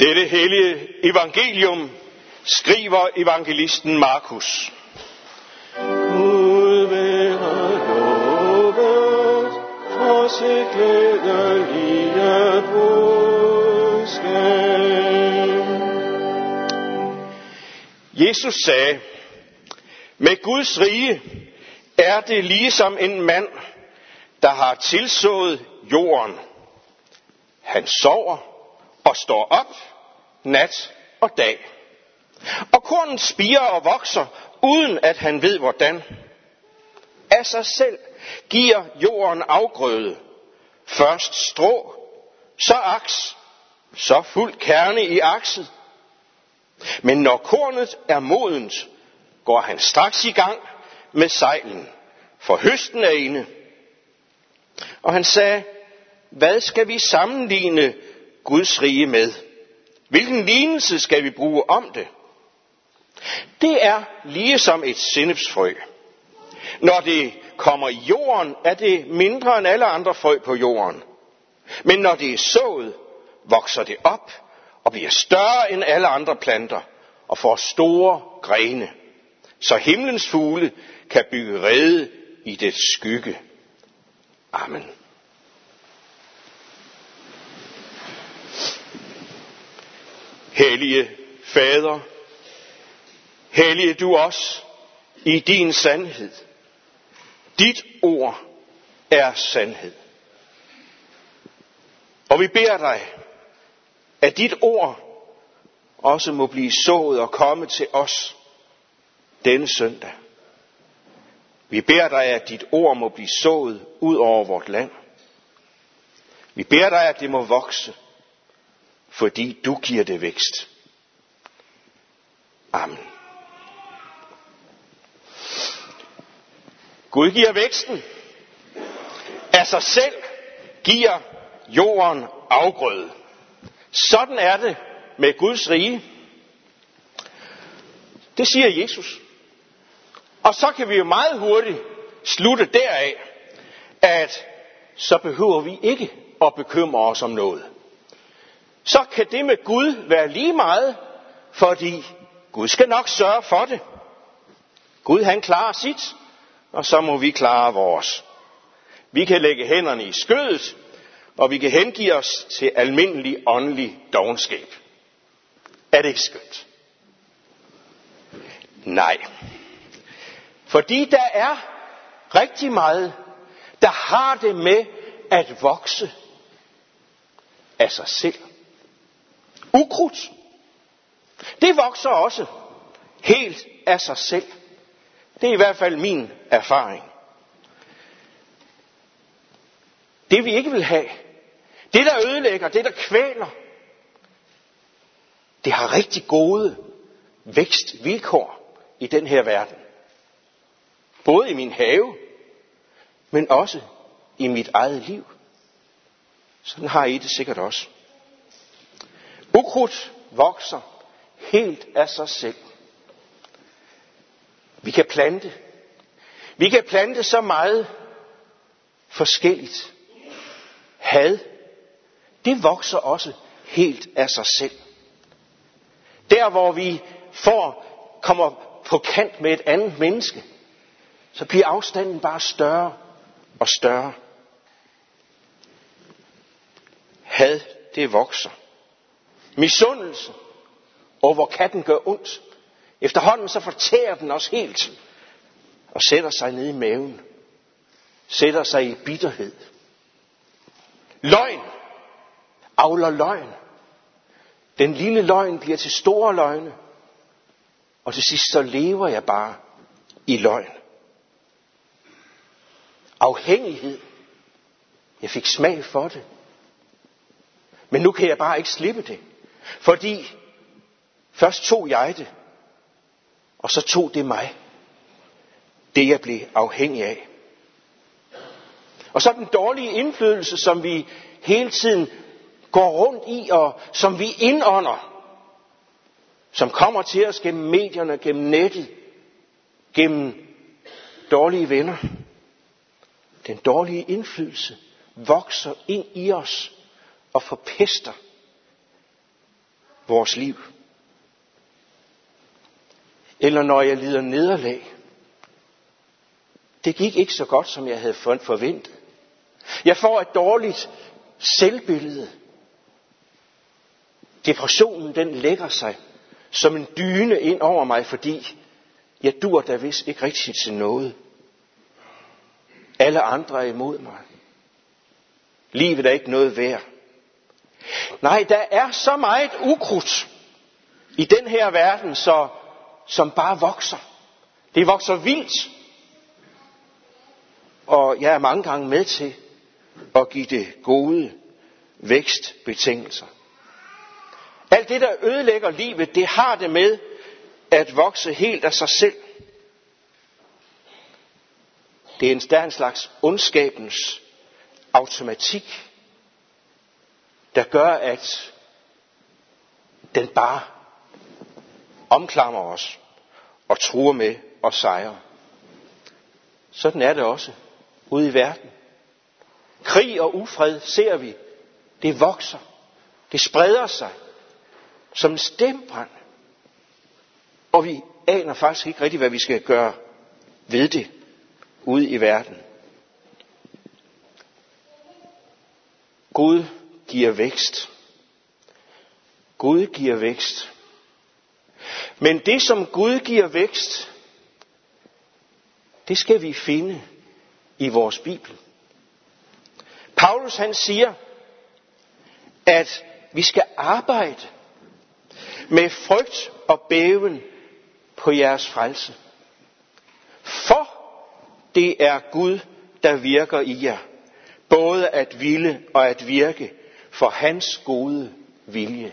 Dette hellige evangelium skriver evangelisten Markus. Gud være lovet for sit glædelige budskab. Jesus sagde, med Guds rige er det ligesom en mand, der har tilsået jorden. Han sover og står op nat og dag. Og kornet spiger og vokser, uden at han ved hvordan. Af sig selv giver jorden afgrøde. Først strå, så aks, så fuld kerne i akset. Men når kornet er modent, går han straks i gang med sejlen, for høsten er inde. Og han sagde, hvad skal vi sammenligne Guds rige med? Hvilken lignelse skal vi bruge om det? Det er ligesom et sennepsfrø. Når det kommer i jorden, er det mindre end alle andre frø på jorden. Men når det er sået, vokser det op og bliver større end alle andre planter og får store grene, så himlens fugle kan bygge rede i det skygge. Amen. Hellige Fader, hellige du os i din sandhed. Dit ord er sandhed. Og vi beder dig, at dit ord også må blive sået og komme til os denne søndag. Vi beder dig, at dit ord må blive sået ud over vort land. Vi beder dig, at det må vokse, fordi du giver det vækst. Amen. Gud giver væksten. Af sig selv giver jorden afgrøde. Sådan er det med Guds rige. Det siger Jesus. Og så kan vi jo meget hurtigt slutte deraf, at så behøver vi ikke at bekymre os om noget. Så kan det med Gud være lige meget, fordi Gud skal nok sørge for det. Gud han klarer sit, og så må vi klare vores. Vi kan lægge hænderne i skødet, og vi kan hengive os til almindelig åndelig dogenskab. Er det ikke skønt? Nej. Fordi der er rigtig meget, der har det med at vokse af sig selv. Ukrudt. Det vokser også helt af sig selv. Det er i hvert fald min erfaring. Det vi ikke vil have, det der ødelægger, det der kvæler, det har rigtig gode vækstvilkår i den her verden. Både i min have, men også i mit eget liv. Sådan har I det sikkert også. Ukrudt vokser helt af sig selv. Vi kan plante. Vi kan plante så meget forskelligt. Had, det vokser også helt af sig selv. Der hvor vi får, kommer på kant med et andet menneske, så bliver afstanden bare større og større. Had, det vokser. Misundelse, og hvor katten gør ondt. Efterhånden så fortærer den os helt og sætter sig ned i maven. Sætter sig i bitterhed. Løgn avler løgn. Den lille løgn bliver til store løgne. Og til sidst så lever jeg bare i løgn. Afhængighed. Jeg fik smag for det. Men nu kan jeg bare ikke slippe det. Fordi først tog jeg det, og så tog det mig. Det jeg blev afhængig af. Og så den dårlige indflydelse, som vi hele tiden går rundt i, og som vi indånder, som kommer til os gennem medierne, gennem nettet, gennem dårlige venner. Den dårlige indflydelse vokser ind i os og forpester vores liv. Eller når jeg lider nederlag. Det gik ikke så godt, som jeg havde forventet. Jeg får et dårligt selvbillede. Depressionen den lægger sig som en dyne ind over mig, fordi jeg dur da vist ikke rigtigt til noget. Alle andre er imod mig. Livet er ikke noget værd. Nej, der er så meget ukrudt i den her verden, så, som bare vokser. Det vokser vildt. Og jeg er mange gange med til at give det gode vækstbetingelser. Alt det, der ødelægger livet, det har det med at vokse helt af sig selv. Det er en, slags ondskabens automatik, der gør, at den bare omklamrer os og truer med at sejre. Sådan er det også ude i verden. Krig og ufred ser vi. Det vokser. Det spreder sig som en stembrand. Og vi aner faktisk ikke rigtigt, hvad vi skal gøre ved det ude i verden. Gud giver vækst. Gud giver vækst. Men det, som Gud giver vækst, det skal vi finde i vores Bibel. Paulus han siger, at vi skal arbejde med frygt og bæven på jeres frelse. For det er Gud, der virker i jer, både at ville og at virke for hans gode vilje.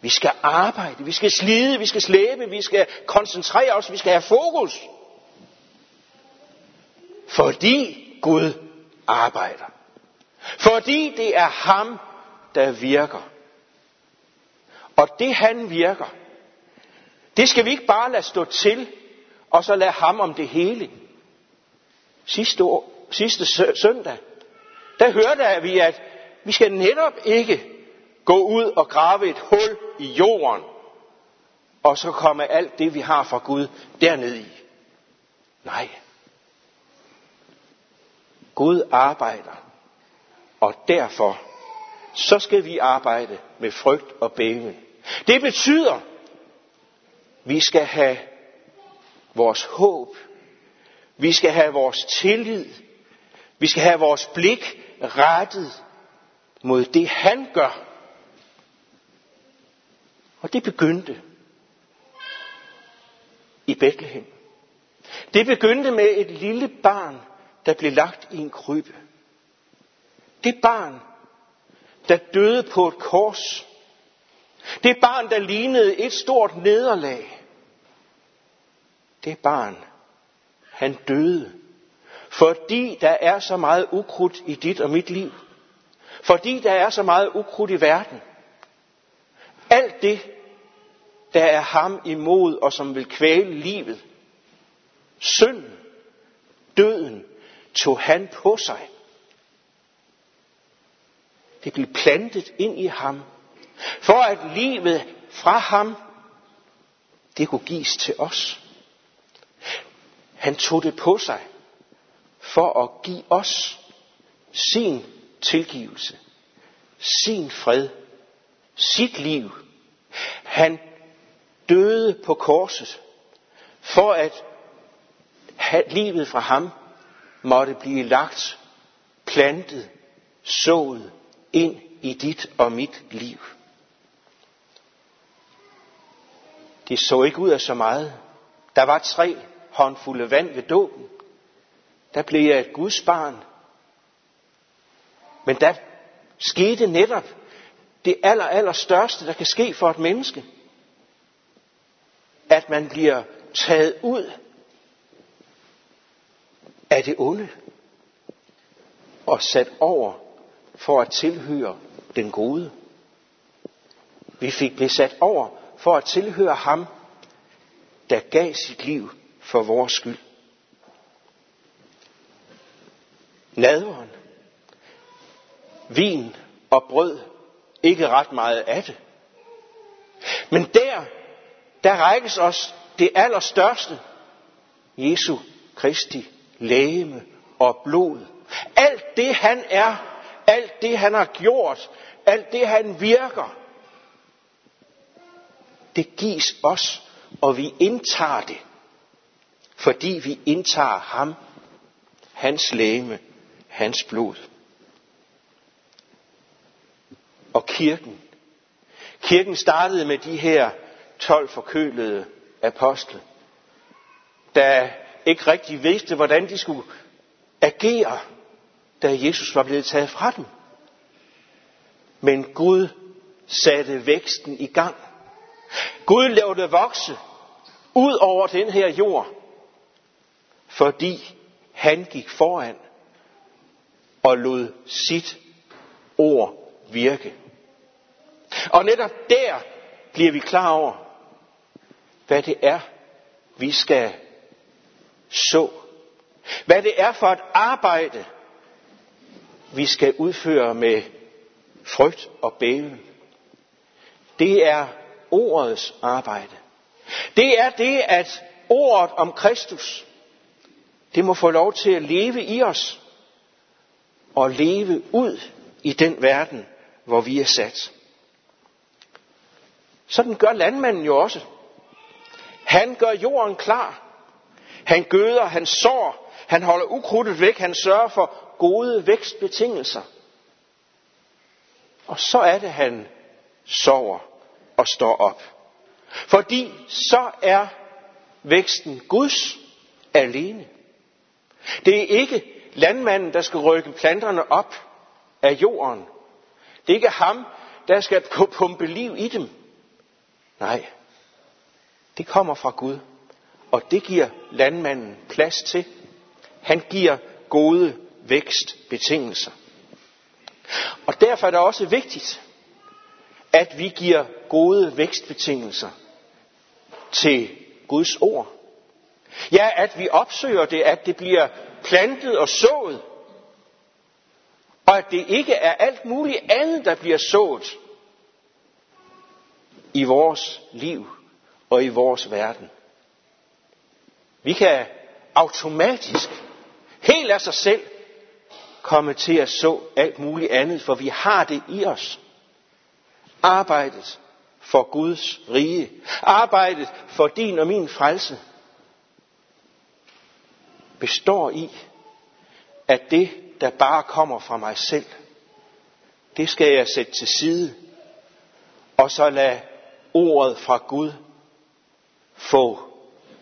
Vi skal arbejde, vi skal slide, vi skal slæbe, vi skal koncentrere os, vi skal have fokus. Fordi Gud arbejder. Fordi det er ham, der virker. Og det han virker, det skal vi ikke bare lade stå til, og så lade ham om det hele. Sidste, år, sidste søndag, der hørte vi, at vi skal netop ikke gå ud og grave et hul i jorden, og så komme alt det, vi har fra Gud, derned i. Nej. Gud arbejder, og derfor så skal vi arbejde med frygt og bæven. Det betyder, vi skal have vores håb, vi skal have vores tillid, vi skal have vores blik rettet mod det, han gør. Og det begyndte i Bethlehem. Det begyndte med et lille barn, der blev lagt i en krybbe. Det barn, der døde på et kors. Det barn, der lignede et stort nederlag. Det barn, han døde, fordi der er så meget ukrudt i dit og mit liv. Fordi der er så meget ukrudt i verden. Alt det, der er ham imod og som vil kvæle livet. Synden, døden, tog han på sig. Det blev plantet ind i ham, for at livet fra ham, det kunne gives til os. Han tog det på sig for at give os sin tilgivelse, sin fred, sit liv. Han døde på korset for at livet fra ham måtte blive lagt, plantet, sået ind i dit og mit liv. Det så ikke ud af så meget. Der var tre håndfulde vand ved dåben. Der blev jeg et Guds barn. Men der skete netop det aller, aller største, der kan ske for et menneske. At man bliver taget ud af det onde og sat over for at tilhøre den gode. Vi fik blive sat over for at tilhøre ham, der gav sit liv for vores skyld. Nadveren, vin og brød. Ikke ret meget af det. Men der, der rækkes os det allerstørste, Jesu Kristi lægeme og blod. Alt det han er, alt det han har gjort, alt det han virker, det gives os, og vi indtager det, fordi vi indtager ham, hans lægeme, hans blod. Og kirken. Kirken startede med de her 12 forkølede apostle, der ikke rigtig vidste, hvordan de skulle agere, da Jesus var blevet taget fra dem. Men Gud satte væksten i gang. Gud lavede det vokse ud over den her jord, fordi han gik foran og lod sit ord virke. Og netop der bliver vi klar over, hvad det er, vi skal så. Hvad det er for et arbejde, vi skal udføre med frygt og bæven. Det er ordets arbejde. Det er det, at ordet om Kristus, det må få lov til at leve i os og leve ud i den verden, hvor vi er sat. Sådan gør landmanden jo også. Han gør jorden klar. Han gøder, han sår, han holder ukrudtet væk, han sørger for gode vækstbetingelser. Og så er det, han sover og står op. Fordi så er væksten Guds alene. Det er ikke landmanden, der skal rykke planterne op af jorden. Det er ikke ham, der skal pumpe liv i dem. Nej, det kommer fra Gud. Og det giver landmanden plads til. Han giver gode vækstbetingelser. Og derfor er det også vigtigt, at vi giver gode vækstbetingelser til Guds ord. Ja, at vi opsøger det, at det bliver plantet og sået. Og at det ikke er alt muligt andet, der bliver sået i vores liv og i vores verden. Vi kan automatisk, helt af sig selv, komme til at så alt muligt andet, for vi har det i os. Arbejdet for Guds rige. Arbejdet for din og min frelse består i, at det, der bare kommer fra mig selv, det skal jeg sætte til side, og så lade ordet fra Gud få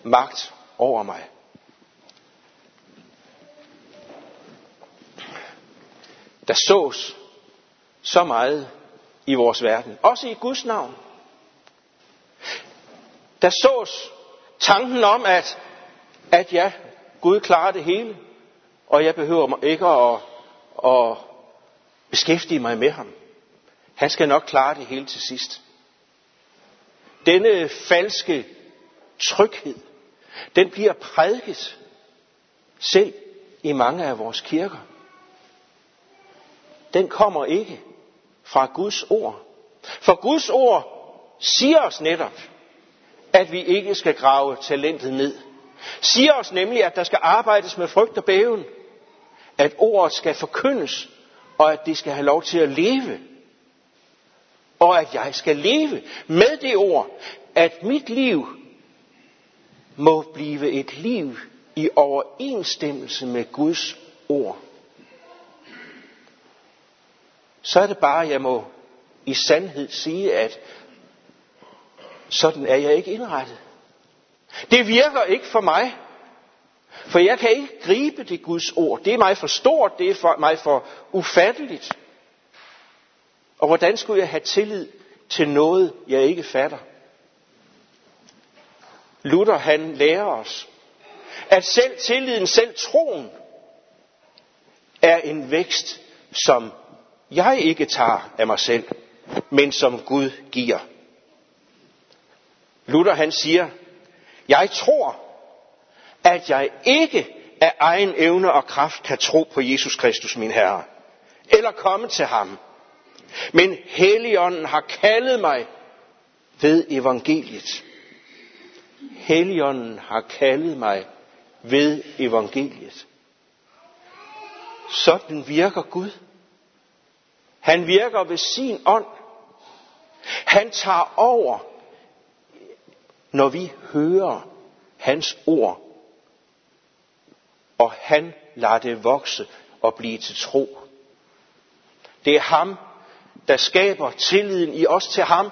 magt over mig. Der sås så meget i vores verden, også i Guds navn. Der sås tanken om, at, at ja, Gud klarer det hele, og jeg behøver ikke at, at beskæftige mig med ham. Han skal nok klare det hele til sidst. Denne falske tryghed, den bliver prædiket selv i mange af vores kirker. Den kommer ikke fra Guds ord. For Guds ord siger os netop, at vi ikke skal grave talentet ned. Siger os nemlig, at der skal arbejdes med frygt og bæven. At ordet skal forkyndes, og at det skal have lov til at leve. Og at jeg skal leve med det ord, at mit liv må blive et liv i overensstemmelse med Guds ord. Så er det bare, jeg må i sandhed sige, at sådan er jeg ikke indrettet. Det virker ikke for mig. For jeg kan ikke gribe det Guds ord. Det er mig for stort, det er for mig for ufatteligt. Og hvordan skulle jeg have tillid til noget, jeg ikke fatter? Luther han lærer os, at selv tilliden, selv troen, er en vækst, som jeg ikke tager af mig selv, men som Gud giver. Luther han siger, jeg tror, at jeg ikke af egen evne og kraft kan tro på Jesus Kristus, min Herre, eller komme til ham. Men Helligånden har kaldet mig ved evangeliet. Helligånden har kaldet mig ved evangeliet. Sådan virker Gud. Han virker ved sin ånd. Han tager over, når vi hører hans ord. Og han lader det vokse og blive til tro. Det er ham, der skaber tilliden i os til ham,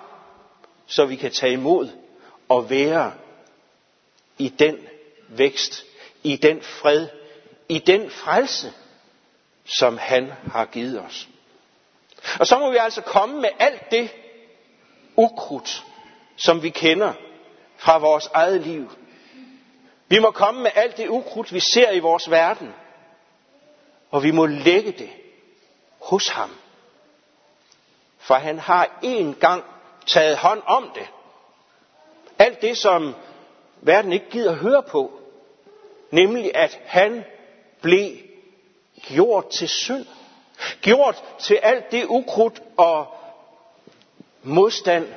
så vi kan tage imod og være i den vækst, i den fred, i den frelse, som han har givet os. Og så må vi altså komme med alt det ukrudt, som vi kender fra vores eget liv. Vi må komme med alt det ukrudt, vi ser i vores verden. Og vi må lægge det hos ham. For han har en gang taget hånd om det. Alt det, som verden ikke gider høre på. Nemlig at han blev gjort til synd. Gjort til alt det ukrudt og modstand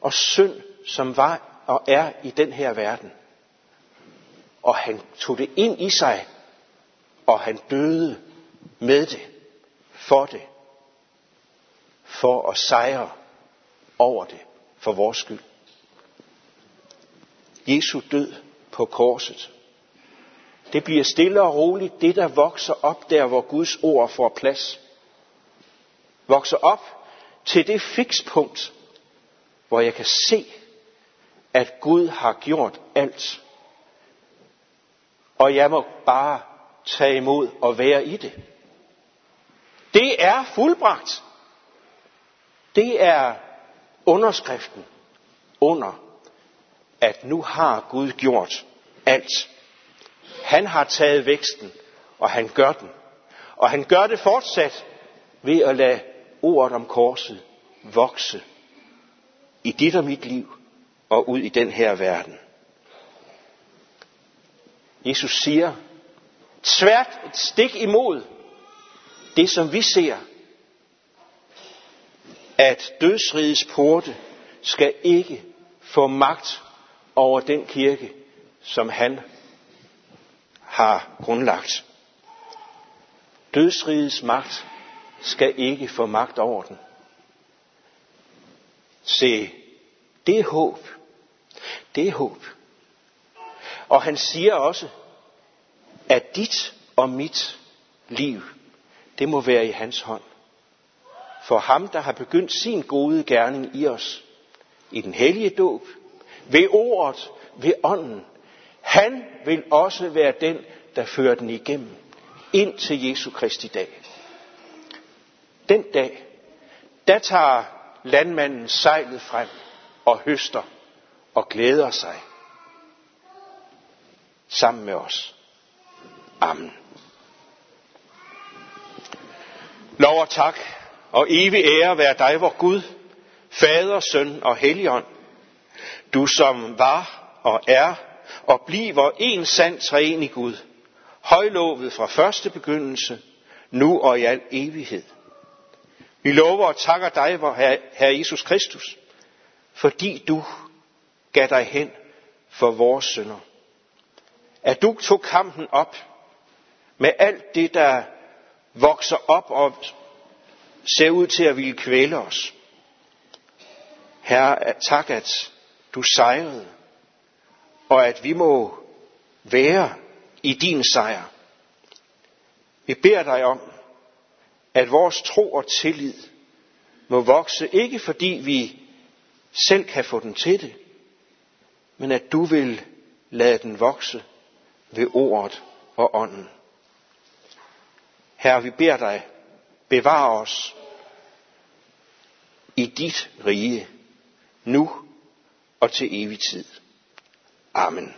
og synd, som var og er i den her verden. Og han tog det ind i sig, og han døde med det, for det, for at sejre over det, for vores skyld. Jesu død på korset. Det bliver stille og roligt det, der vokser op der, hvor Guds ord får plads. Vokser op til det fikspunkt, hvor jeg kan se, at Gud har gjort alt. Og jeg må bare tage imod og være i det. Det er fuldbragt. Det er underskriften under, at nu har Gud gjort alt. Han har taget væksten, og han gør den. Og han gør det fortsat ved at lade ordet om korset vokse i dit og mit liv og ud i den her verden. Jesus siger, tvært et stik imod det, som vi ser, at dødsrigets porte skal ikke få magt over den kirke, som han har grundlagt. Dødsrigets magt skal ikke få magt over den. Se, det er håb. Det er håb. Og han siger også, at dit og mit liv, det må være i hans hånd. For ham, der har begyndt sin gode gerning i os, i den hellige dåb, ved ordet, ved ånden, han vil også være den, der fører den igennem, ind til Jesu Kristi dag. Den dag, der tager landmanden sejlet frem og høster og glæder sig sammen med os. Amen. Lov og tak og evig ære være dig, vor Gud, Fader, Søn og Helligånd. Du som var og er og bliver en sand træenig Gud, højlovet fra første begyndelse, nu og i al evighed. Vi lover og takker dig, vor Herre Jesus Kristus, fordi du gav dig hen for vores sønder. At du tog kampen op med alt det, der vokser op og ser ud til at ville kvæle os. Herre, tak, at du sejrede, og at vi må være i din sejr. Vi beder dig om, at vores tro og tillid må vokse, ikke fordi vi selv kan få den til det, men at du vil lade den vokse ved ordet og ånden. Herre, vi beder dig, bevar os i dit rige, nu og til evig tid. Amen.